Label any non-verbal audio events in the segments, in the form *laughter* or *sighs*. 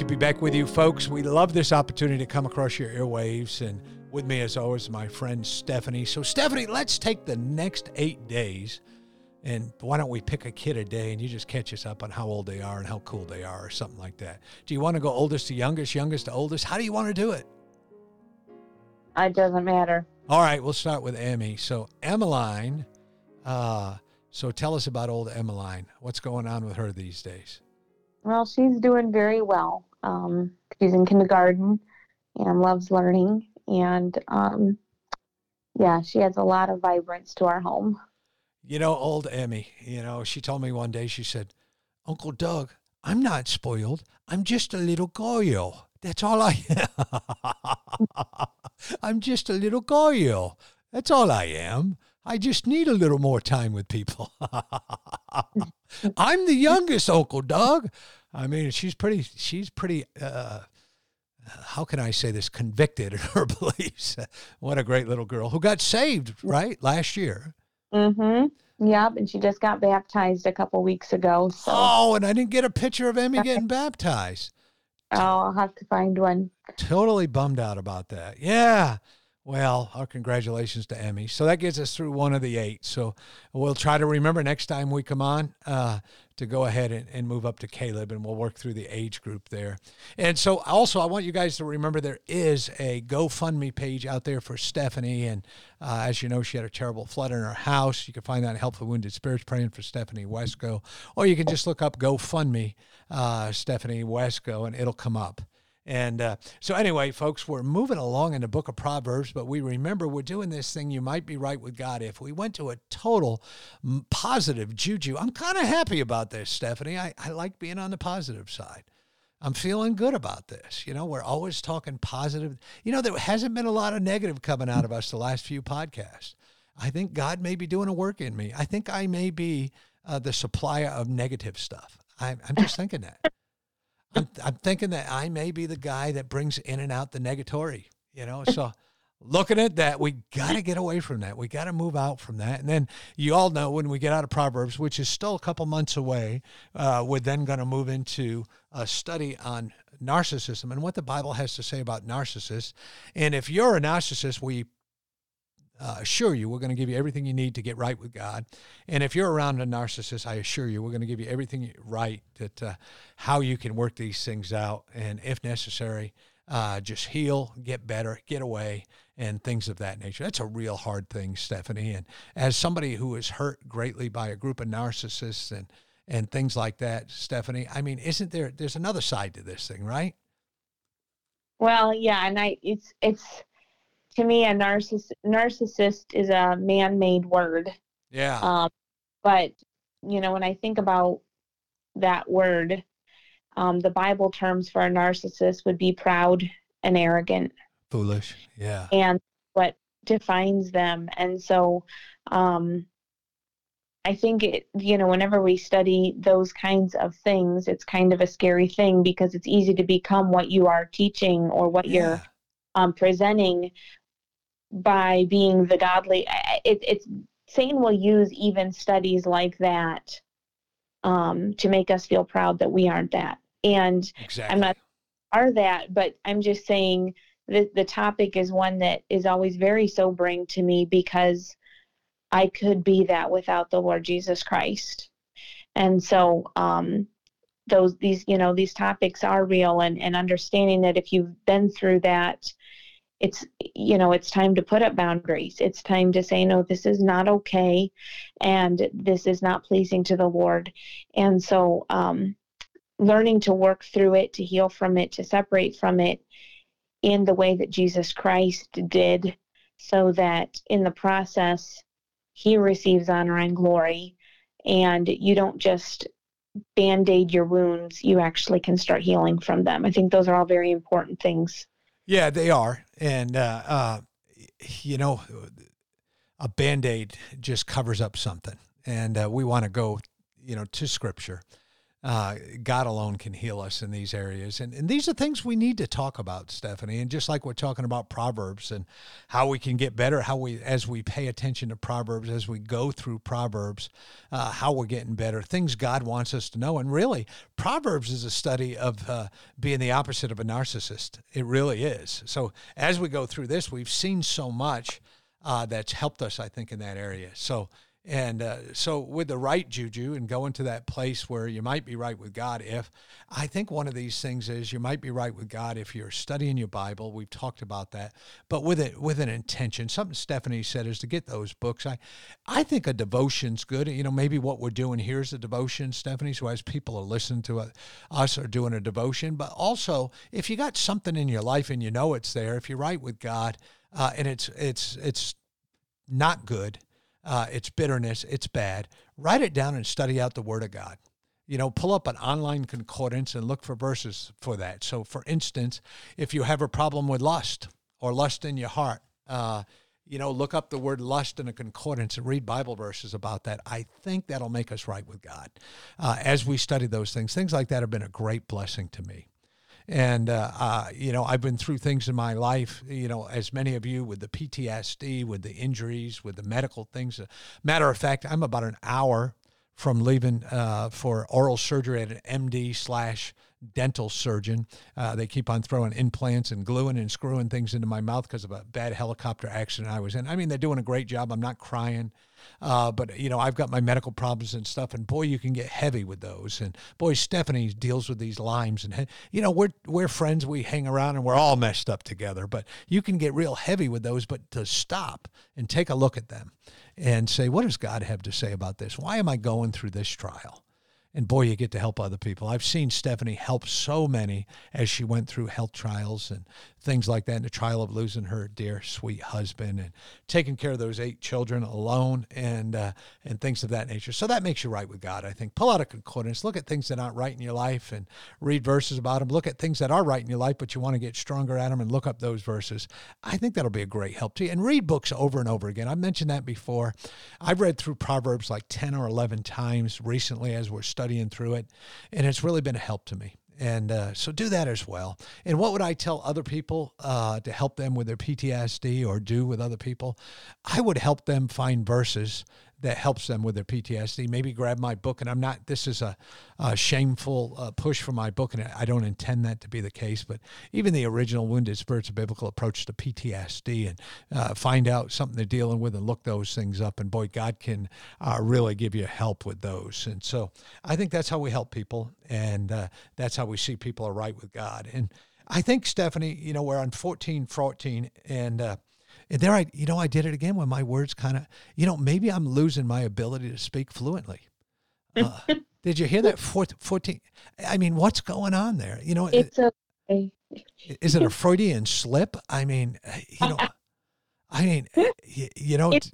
To be back with you, folks. We love this opportunity to come across your airwaves. And with me, as always, my friend Stephanie. So, Stephanie, let's take the next eight days and why don't we pick a kid a day and you just catch us up on how old they are and how cool they are or something like that? Do you want to go oldest to youngest, youngest to oldest? How do you want to do it? It doesn't matter. All right, we'll start with Emmy. So, Emmeline, uh, so tell us about old Emmeline. What's going on with her these days? Well, she's doing very well. Um, she's in kindergarten and loves learning. And um, yeah, she adds a lot of vibrance to our home. You know, old Emmy, you know, she told me one day, she said, Uncle Doug, I'm not spoiled. I'm just a little girl. That's all I am. *laughs* I'm just a little girl. That's all I am. I just need a little more time with people. *laughs* I'm the youngest, Uncle Doug. I mean, she's pretty. She's pretty. Uh, how can I say this? Convicted in her *laughs* beliefs. what a great little girl who got saved right last year. Mm-hmm. Yep, and she just got baptized a couple weeks ago. So. Oh, and I didn't get a picture of Emmy *laughs* getting baptized. Oh, I'll have to find one. Totally bummed out about that. Yeah. Well, our congratulations to Emmy. So that gets us through one of the eight. So we'll try to remember next time we come on uh, to go ahead and, and move up to Caleb and we'll work through the age group there. And so also, I want you guys to remember there is a GoFundMe page out there for Stephanie. And uh, as you know, she had a terrible flood in her house. You can find that Help for Wounded Spirits praying for Stephanie Wesco. Or you can just look up GoFundMe uh, Stephanie Wesco and it'll come up. And uh, so, anyway, folks, we're moving along in the book of Proverbs, but we remember we're doing this thing. You might be right with God. If we went to a total positive juju, I'm kind of happy about this, Stephanie. I, I like being on the positive side. I'm feeling good about this. You know, we're always talking positive. You know, there hasn't been a lot of negative coming out of us the last few podcasts. I think God may be doing a work in me. I think I may be uh, the supplier of negative stuff. I, I'm just thinking that. I'm, I'm thinking that I may be the guy that brings in and out the negatory, you know. So looking at that, we got to get away from that. We got to move out from that. And then you all know when we get out of Proverbs, which is still a couple months away, uh, we're then going to move into a study on narcissism and what the Bible has to say about narcissists. And if you're a narcissist, we uh, assure you we're going to give you everything you need to get right with God. And if you're around a narcissist, I assure you we're going to give you everything right that uh, how you can work these things out, and if necessary, uh, just heal, get better, get away, and things of that nature. That's a real hard thing, Stephanie. And as somebody who is hurt greatly by a group of narcissists and and things like that, Stephanie, I mean, isn't there? There's another side to this thing, right? Well, yeah, and I it's it's to me, a narciss- narcissist is a man made word. Yeah. Um, but, you know, when I think about that word, um, the Bible terms for a narcissist would be proud and arrogant. Foolish. Yeah. And what defines them. And so, um, I think it, you know, whenever we study those kinds of things, it's kind of a scary thing because it's easy to become what you are teaching or what yeah. you're um, presenting by being the godly. It, it's Satan will use even studies like that um, to make us feel proud that we aren't that. And exactly. I'm not are that, but I'm just saying that the topic is one that is always very sobering to me because I could be that without the Lord Jesus Christ. And so um, those these you know these topics are real and, and understanding that if you've been through that it's you know it's time to put up boundaries it's time to say no this is not okay and this is not pleasing to the lord and so um learning to work through it, to heal from it, to separate from it in the way that Jesus Christ did, so that in the process, he receives honor and glory. And you don't just band aid your wounds, you actually can start healing from them. I think those are all very important things. Yeah, they are. And, uh, uh, you know, a band aid just covers up something. And uh, we want to go, you know, to scripture uh, God alone can heal us in these areas. And, and these are things we need to talk about, Stephanie. And just like we're talking about Proverbs and how we can get better, how we, as we pay attention to Proverbs, as we go through Proverbs, uh, how we're getting better, things God wants us to know. And really, Proverbs is a study of uh, being the opposite of a narcissist. It really is. So as we go through this, we've seen so much uh, that's helped us, I think, in that area. So, and uh, so, with the right juju and going to that place where you might be right with God, if I think one of these things is you might be right with God if you're studying your Bible. We've talked about that, but with it with an intention. Something Stephanie said is to get those books. I, I think a devotion's good. You know, maybe what we're doing here is a devotion, Stephanie. So as people are listening to us are doing a devotion, but also if you got something in your life and you know it's there, if you're right with God, uh, and it's it's it's not good uh, it's bitterness, it's bad. Write it down and study out the Word of God. You know, pull up an online concordance and look for verses for that. So, for instance, if you have a problem with lust or lust in your heart, uh, you know, look up the word lust in a concordance and read Bible verses about that. I think that'll make us right with God uh, as we study those things. Things like that have been a great blessing to me. And, uh, uh, you know, I've been through things in my life, you know, as many of you with the PTSD, with the injuries, with the medical things. Matter of fact, I'm about an hour from leaving uh, for oral surgery at an MD slash dental surgeon. Uh, they keep on throwing implants and gluing and screwing things into my mouth because of a bad helicopter accident I was in. I mean, they're doing a great job. I'm not crying. Uh, but you know, I've got my medical problems and stuff, and boy, you can get heavy with those. And boy, Stephanie deals with these limes, and you know, we're we're friends. We hang around, and we're all messed up together. But you can get real heavy with those. But to stop and take a look at them, and say, what does God have to say about this? Why am I going through this trial? And boy, you get to help other people. I've seen Stephanie help so many as she went through health trials and things like that, and the trial of losing her dear, sweet husband, and taking care of those eight children alone, and uh, and things of that nature. So that makes you right with God. I think. Pull out a concordance, look at things that aren't right in your life, and read verses about them. Look at things that are right in your life, but you want to get stronger at them, and look up those verses. I think that'll be a great help to you. And read books over and over again. I've mentioned that before. I've read through Proverbs like ten or eleven times recently as we're studying through it, and it's really been a help to me. And uh, so do that as well. And what would I tell other people uh, to help them with their PTSD or do with other people? I would help them find verses that helps them with their PTSD. Maybe grab my book, and I'm not. This is a, a shameful uh, push for my book, and I don't intend that to be the case. But even the original Wounded Spirits, a biblical approach to PTSD, and uh, find out something they're dealing with, and look those things up. And boy, God can uh, really give you help with those. And so I think that's how we help people, and uh, that's how we see people are right with God. And I think Stephanie, you know, we're on 14, 14, and uh, and there I, you know, I did it again when my words kind of, you know, maybe I'm losing my ability to speak fluently. Uh, *laughs* did you hear that? 14. I mean, what's going on there? You know, it's uh, okay. Is it a Freudian slip? I mean, uh, you know, *laughs* I mean, uh, you, you know, it's,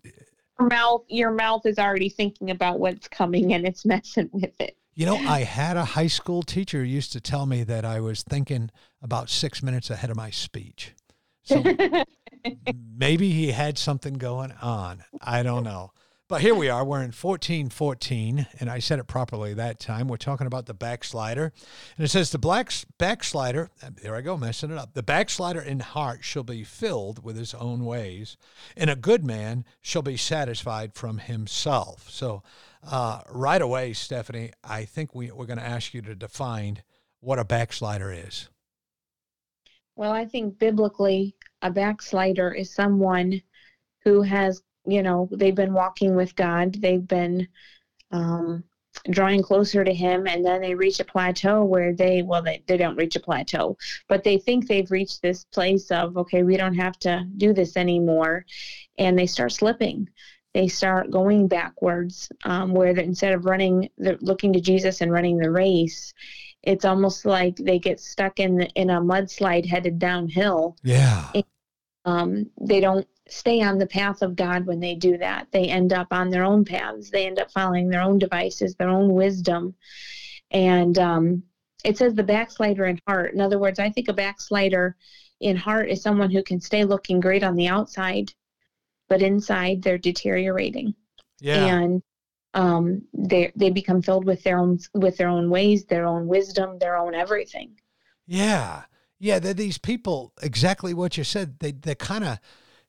your mouth, your mouth is already thinking about what's coming and it's *laughs* messing with it. You know, I had a high school teacher used to tell me that I was thinking about six minutes ahead of my speech. So maybe he had something going on. I don't know. But here we are. We're in 1414, and I said it properly that time. We're talking about the backslider. And it says, The black, backslider, there I go, messing it up. The backslider in heart shall be filled with his own ways, and a good man shall be satisfied from himself. So, uh, right away, Stephanie, I think we, we're going to ask you to define what a backslider is. Well, I think biblically, a backslider is someone who has, you know, they've been walking with God, they've been um, drawing closer to Him, and then they reach a plateau where they, well, they, they don't reach a plateau, but they think they've reached this place of, okay, we don't have to do this anymore. And they start slipping they start going backwards, um, where instead of running, looking to Jesus and running the race, it's almost like they get stuck in in a mudslide headed downhill. Yeah. And, um, they don't stay on the path of God when they do that. They end up on their own paths. They end up following their own devices, their own wisdom. And um, it says the backslider in heart. In other words, I think a backslider in heart is someone who can stay looking great on the outside, but inside they're deteriorating. Yeah. And um, they they become filled with their own with their own ways, their own wisdom, their own everything. Yeah. Yeah, they're these people exactly what you said. They they kind of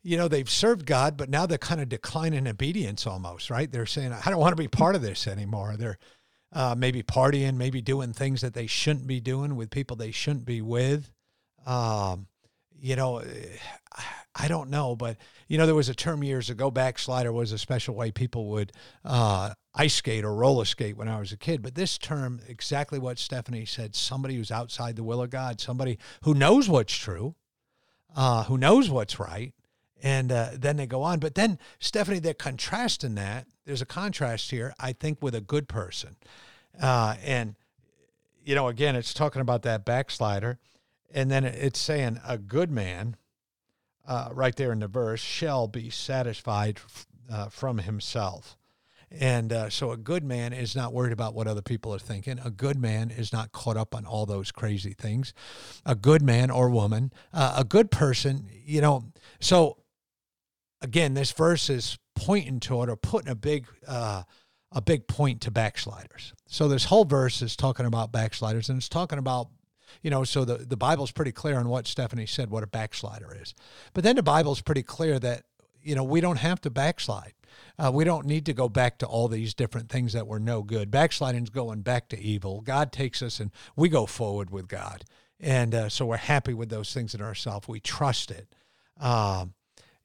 you know, they've served God, but now they're kind of declining obedience almost, right? They're saying, I don't want to be part of this anymore. They're uh, maybe partying, maybe doing things that they shouldn't be doing with people they shouldn't be with. Um, you know, I don't know, but you know, there was a term years ago. Backslider was a special way people would uh, ice skate or roller skate when I was a kid. But this term, exactly what Stephanie said: somebody who's outside the will of God, somebody who knows what's true, uh, who knows what's right, and uh, then they go on. But then, Stephanie, they're contrasting that. There's a contrast here, I think, with a good person. Uh, and, you know, again, it's talking about that backslider. And then it's saying a good man, uh, right there in the verse, shall be satisfied uh, from himself. And uh, so a good man is not worried about what other people are thinking. A good man is not caught up on all those crazy things. A good man or woman, uh, a good person, you know. So again, this verse is pointing toward or putting a big uh, a big point to backsliders. So this whole verse is talking about backsliders, and it's talking about you know. So the the Bible's pretty clear on what Stephanie said, what a backslider is. But then the Bible's pretty clear that you know we don't have to backslide. Uh, we don't need to go back to all these different things that were no good. Backsliding's going back to evil. God takes us and we go forward with God. And uh, so we're happy with those things in ourselves. We trust it. Um,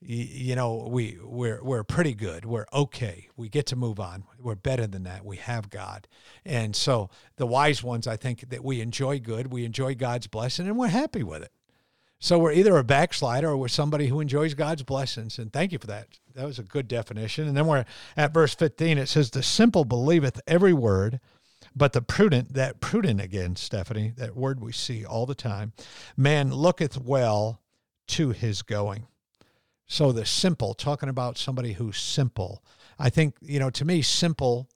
you know we we're we're pretty good. We're okay. We get to move on. We're better than that. We have god. And so the wise ones i think that we enjoy good. We enjoy god's blessing and we're happy with it. So we're either a backslider or we're somebody who enjoys god's blessings. And thank you for that. That was a good definition. And then we're at verse 15 it says the simple believeth every word but the prudent that prudent again stephanie that word we see all the time man looketh well to his going so the simple, talking about somebody who's simple. I think, you know, to me, simple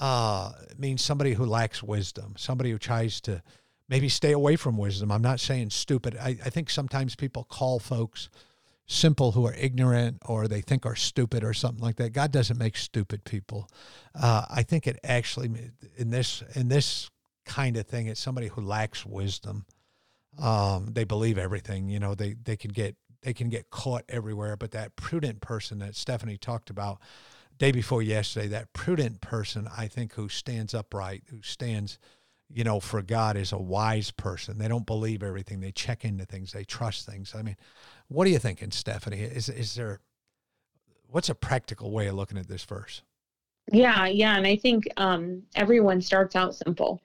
uh, means somebody who lacks wisdom, somebody who tries to maybe stay away from wisdom. I'm not saying stupid. I, I think sometimes people call folks simple who are ignorant or they think are stupid or something like that. God doesn't make stupid people. Uh, I think it actually in this in this kind of thing, it's somebody who lacks wisdom. Um, they believe everything. You know, they they can get they can get caught everywhere. But that prudent person that Stephanie talked about day before yesterday, that prudent person, I think, who stands upright, who stands, you know, for God is a wise person. They don't believe everything. They check into things. They trust things. I mean, what are you thinking, Stephanie? Is is there what's a practical way of looking at this verse? Yeah, yeah, and I think um, everyone starts out simple.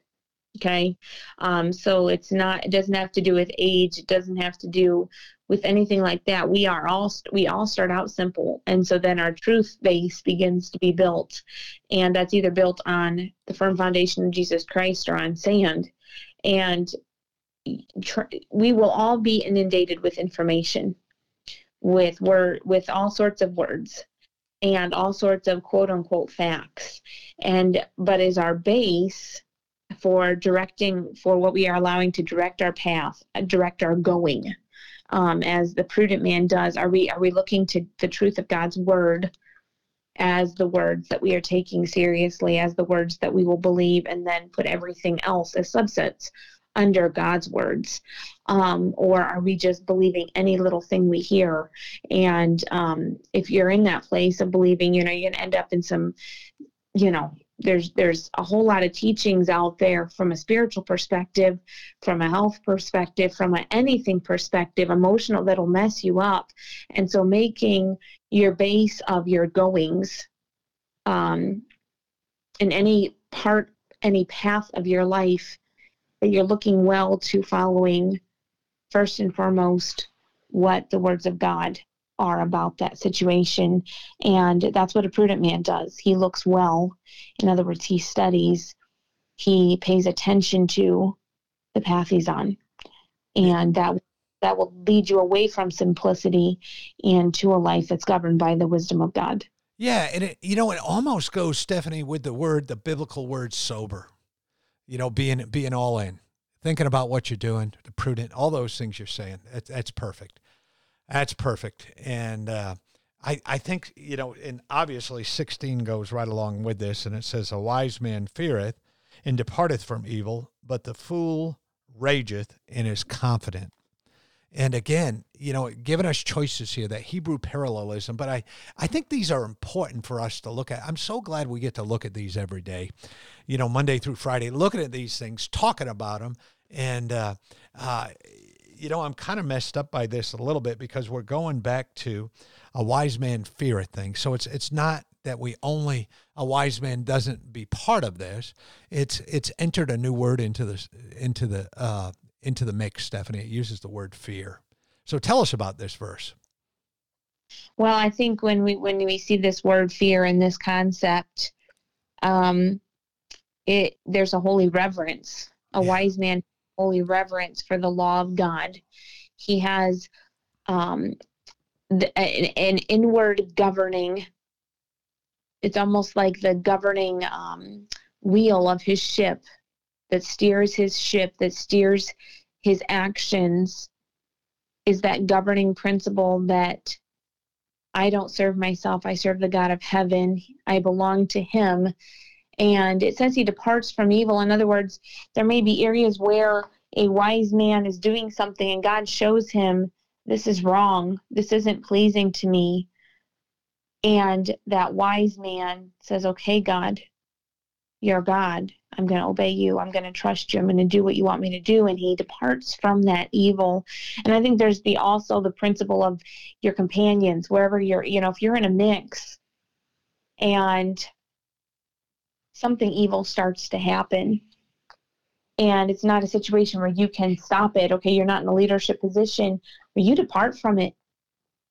Okay, um, so it's not. It doesn't have to do with age. It doesn't have to do with anything like that we are all we all start out simple. And so then our truth base begins to be built. And that's either built on the firm foundation of jesus christ or on sand. And we will all be inundated with information with word with all sorts of words and all sorts of quote unquote facts. And but is our base for directing for what we are allowing to direct our path direct our going um, as the prudent man does? Are we are we looking to the truth of God's word as the words that we are taking seriously, as the words that we will believe, and then put everything else as subsets under God's words? Um, or are we just believing any little thing we hear? And um, if you're in that place of believing, you know, you're going to end up in some, you know, there's there's a whole lot of teachings out there from a spiritual perspective from a health perspective from a anything perspective. Emotional that'll mess you up. And so making your base of your goings um, in any part any path of your life that you're looking well to following first and foremost what the words of god are about that situation. And that's what a prudent man does. He looks well. In other words, he studies, he pays attention to the path he's on. And that that will lead you away from simplicity and to a life that's governed by the wisdom of God. Yeah, and it, you know it almost goes Stephanie with the word the biblical word sober. You know, being being all in, thinking about what you're doing, the prudent, all those things you're saying. That's, that's perfect. That's perfect. And uh, I, I think, you know, and obviously 16 goes right along with this, and it says, A wise man feareth and departeth from evil, but the fool rageth and is confident. And again, you know, giving us choices here, that Hebrew parallelism, but I, I think these are important for us to look at. I'm so glad we get to look at these every day, you know, Monday through Friday, looking at these things, talking about them. And, uh, uh, you know, I'm kind of messed up by this a little bit because we're going back to a wise man feareth thing. So it's it's not that we only a wise man doesn't be part of this. It's it's entered a new word into this into the uh, into the mix. Stephanie, it uses the word fear. So tell us about this verse. Well, I think when we when we see this word fear and this concept, um, it there's a holy reverence. A yeah. wise man holy reverence for the law of God. He has um, the, an, an, inward governing. It's almost like the governing um, wheel of his ship that steers his ship, that steers his actions, is that governing principle that I don't serve myself, I serve the God of heaven, I belong to him. And it says he departs from evil. In other words, there may be areas where a wise man is doing something and God shows him this is wrong, this isn't pleasing to me. And that wise man says, Okay, God, you're God. I'm going to obey you. I'm going to trust you. I'm going to do what you want me to do. And he departs from that evil. And I think there's the also the principle of your companions, wherever you're, you know, if you're in a mix and something evil starts to happen, and it's not a situation where you can stop it. Okay you're not in a leadership position but you depart from it.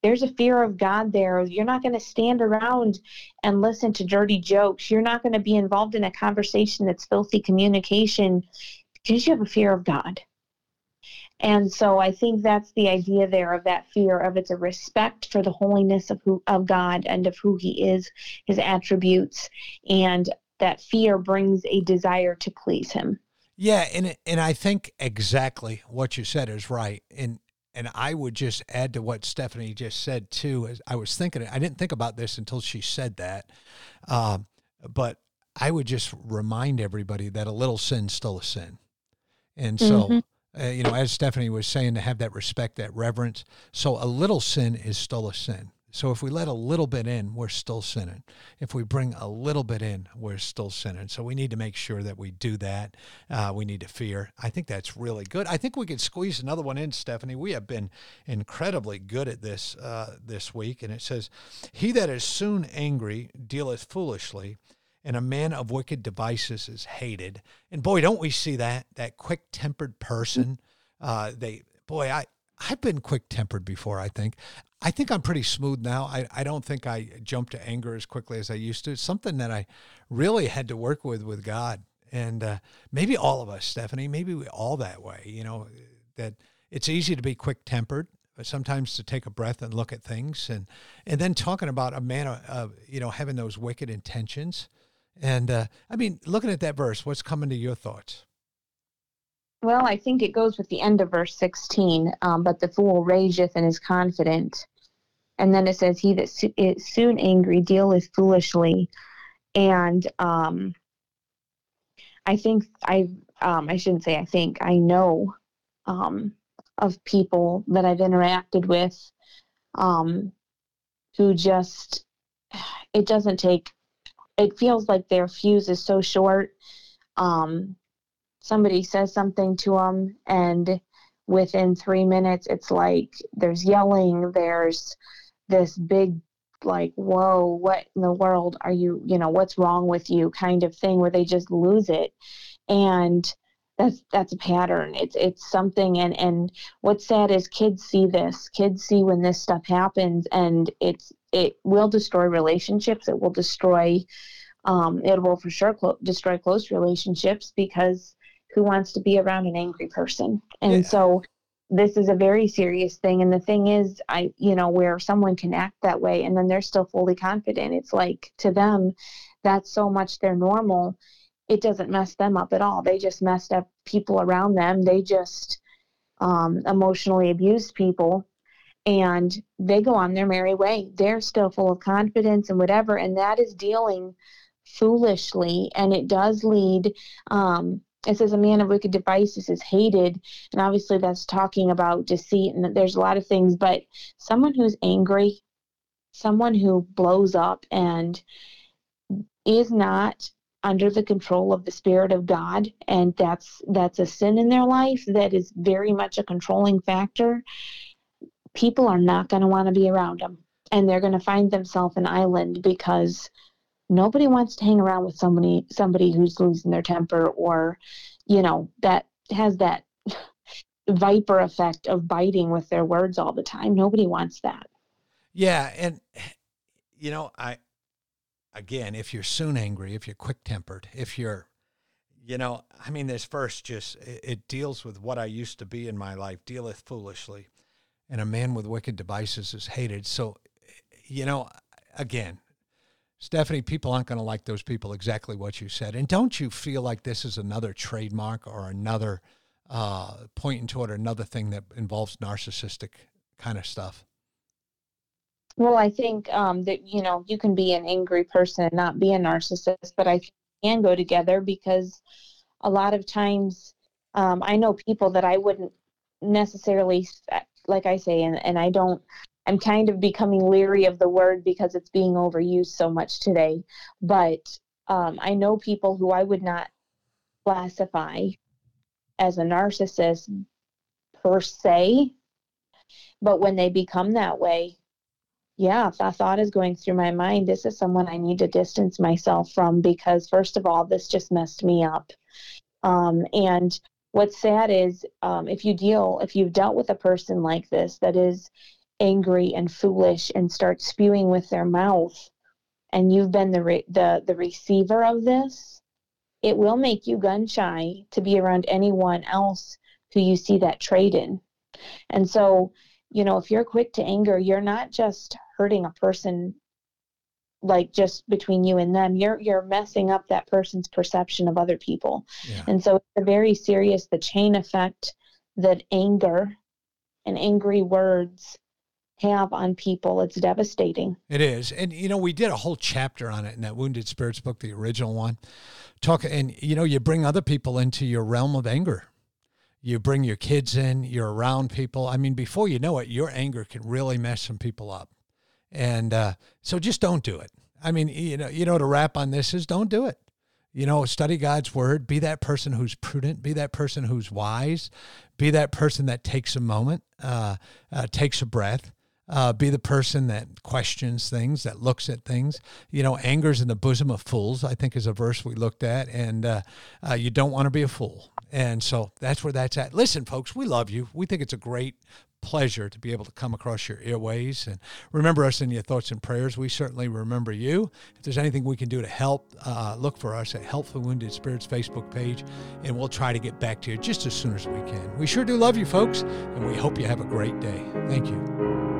There's a fear of god there. You're not going to stand around and listen to dirty jokes. You're not going to be involved in a conversation that's filthy communication because you have a fear of god. And so i think that's the idea there of that fear of it's a respect for the holiness of who of god and of who he is his attributes and that fear brings a desire to please him yeah, and and I think exactly what you said is right. And and I would just add to what Stephanie just said too. As I was thinking, I didn't think about this until she said that, um, but I would just remind everybody that a little sin still a sin, and so. Mm-hmm. Uh, you know, as Stephanie was saying, to have that respect, that reverence. So a little sin is still a sin. So if we let a little bit in, we're still sinning. If we bring a little bit in, we're still sinning. So we need to make sure that we do that. Uh, we need to fear. I think that's really good. I think we could squeeze another one in, Stephanie. We have been incredibly good at this uh, this week, and it says, "He that is soon angry dealeth foolishly." And a man of wicked devices is hated. And boy, don't we see that that quick tempered person? Uh, they boy, I I've been quick tempered before, I think. I think I'm pretty smooth now. I, I don't think I jump to anger as quickly as I used to. It's something that I really had to work with with God. And uh, maybe all of us, Stephanie, maybe we all that way, you know, that it's easy to be quick tempered, but sometimes to take a breath and look at things. And, and then talking about a man, uh, you know, having those wicked intentions. And uh, I mean, looking at that verse, what's coming to your thoughts? Well, I think it goes with the end of verse 16. Um, but the fool rageth and is confident. And then it says, He that so- is soon angry dealeth foolishly. And um, I think I, um, I shouldn't say I think, I know um, of people that I've interacted with um, who just, it doesn't take, it feels like their fuse is so short. Um, somebody says something to them and within three minutes it's like there's yelling there's this big like whoa what in the world are you you know what's wrong with you? kind of thing where they just lose it. And that's that's a pattern. It's it's something and and what's sad is kids see this. Kids see when this stuff happens and it's it will destroy relationships. It will destroy um, it will for sure clo- destroy close relationships because who wants to be around an angry person. And Yeah. so this is a very serious thing. And the thing is, I, you know, where someone can act that way and then they're still fully confident, it's like to them, that's so much their normal. It doesn't mess them up at all. They just messed up people around them. They just um, emotionally abused people and they go on their merry way. They're still full of confidence and whatever. And that is dealing foolishly. And it does lead, um, it says a man of wicked devices is hated. And obviously that's talking about deceit and there's a lot of things, but someone who's angry, someone who blows up and is not under the control of the spirit of god and that's that's a sin in their life that is very much a controlling factor people are not going to want to be around them and they're going to find themselves an island because nobody wants to hang around with somebody somebody who's losing their temper or you know that has that *laughs* viper effect of biting with their words all the time nobody wants that Yeah, and *sighs* you know, I again, if you're soon angry, if you're quick tempered, if you're you know, I mean this verse just it, it deals with what I used to be in my life, dealeth foolishly. And a man with wicked devices is hated. So eh, you know, again, Stephanie, people aren't going to like those people exactly what you said. And don't you feel like this is another trademark or another uh, pointing toward another thing that involves narcissistic kind of stuff? Well, I think um, that you know you can be an angry person and not be a narcissist, but I can go together because a lot of times um, I know people that I wouldn't necessarily, like I say, and, and I don't. I'm kind of becoming leery of the word because it's being overused so much today. But um, I know people who I would not classify as a narcissist per se, but when they become that way, yeah, that thought is going through my mind. This is someone I need to distance myself from because, first of all, this just messed me up. Um, and what's sad is um, if you deal, if you've dealt with a person like this that is angry and foolish and start spewing with their mouth, and you've been the re- the the receiver of this, it will make you gun shy to be around anyone else who you see that trait in. And so, you know, if you're quick to anger, you're not just hurting a person like just between you and them. You're you're messing up that person's perception of other people. Yeah. And so it's a very serious the chain effect that anger and angry words have on people. It's devastating. It is. And you know, we did a whole chapter on it in that Wounded Spirits book, the original one. Talk and you know, you bring other people into your realm of anger. You bring your kids in, you're around people. I mean, before you know it, your anger can really mess some people up. And uh, so just don't do it. I mean, you know, you know to wrap on this is don't do it. You know, study God's word, be that person who's prudent, be that person who's wise, be that person that takes a moment, uh, uh, takes a breath, uh, be the person that questions things, that looks at things. You know, anger's in the bosom of fools, I think is a verse we looked at. And uh, uh, you don't want to be a fool. And so that's where that's at. Listen, folks, we love you. We think it's a great pleasure to be able to come across your airways and remember us in your thoughts and prayers. We certainly remember you. If there's anything we can do to help, uh, look for us at Help for Wounded Spirits Facebook page, and we'll try to get back to you just as soon as we can. We sure do love you, folks, and we hope you have a great day. Thank you.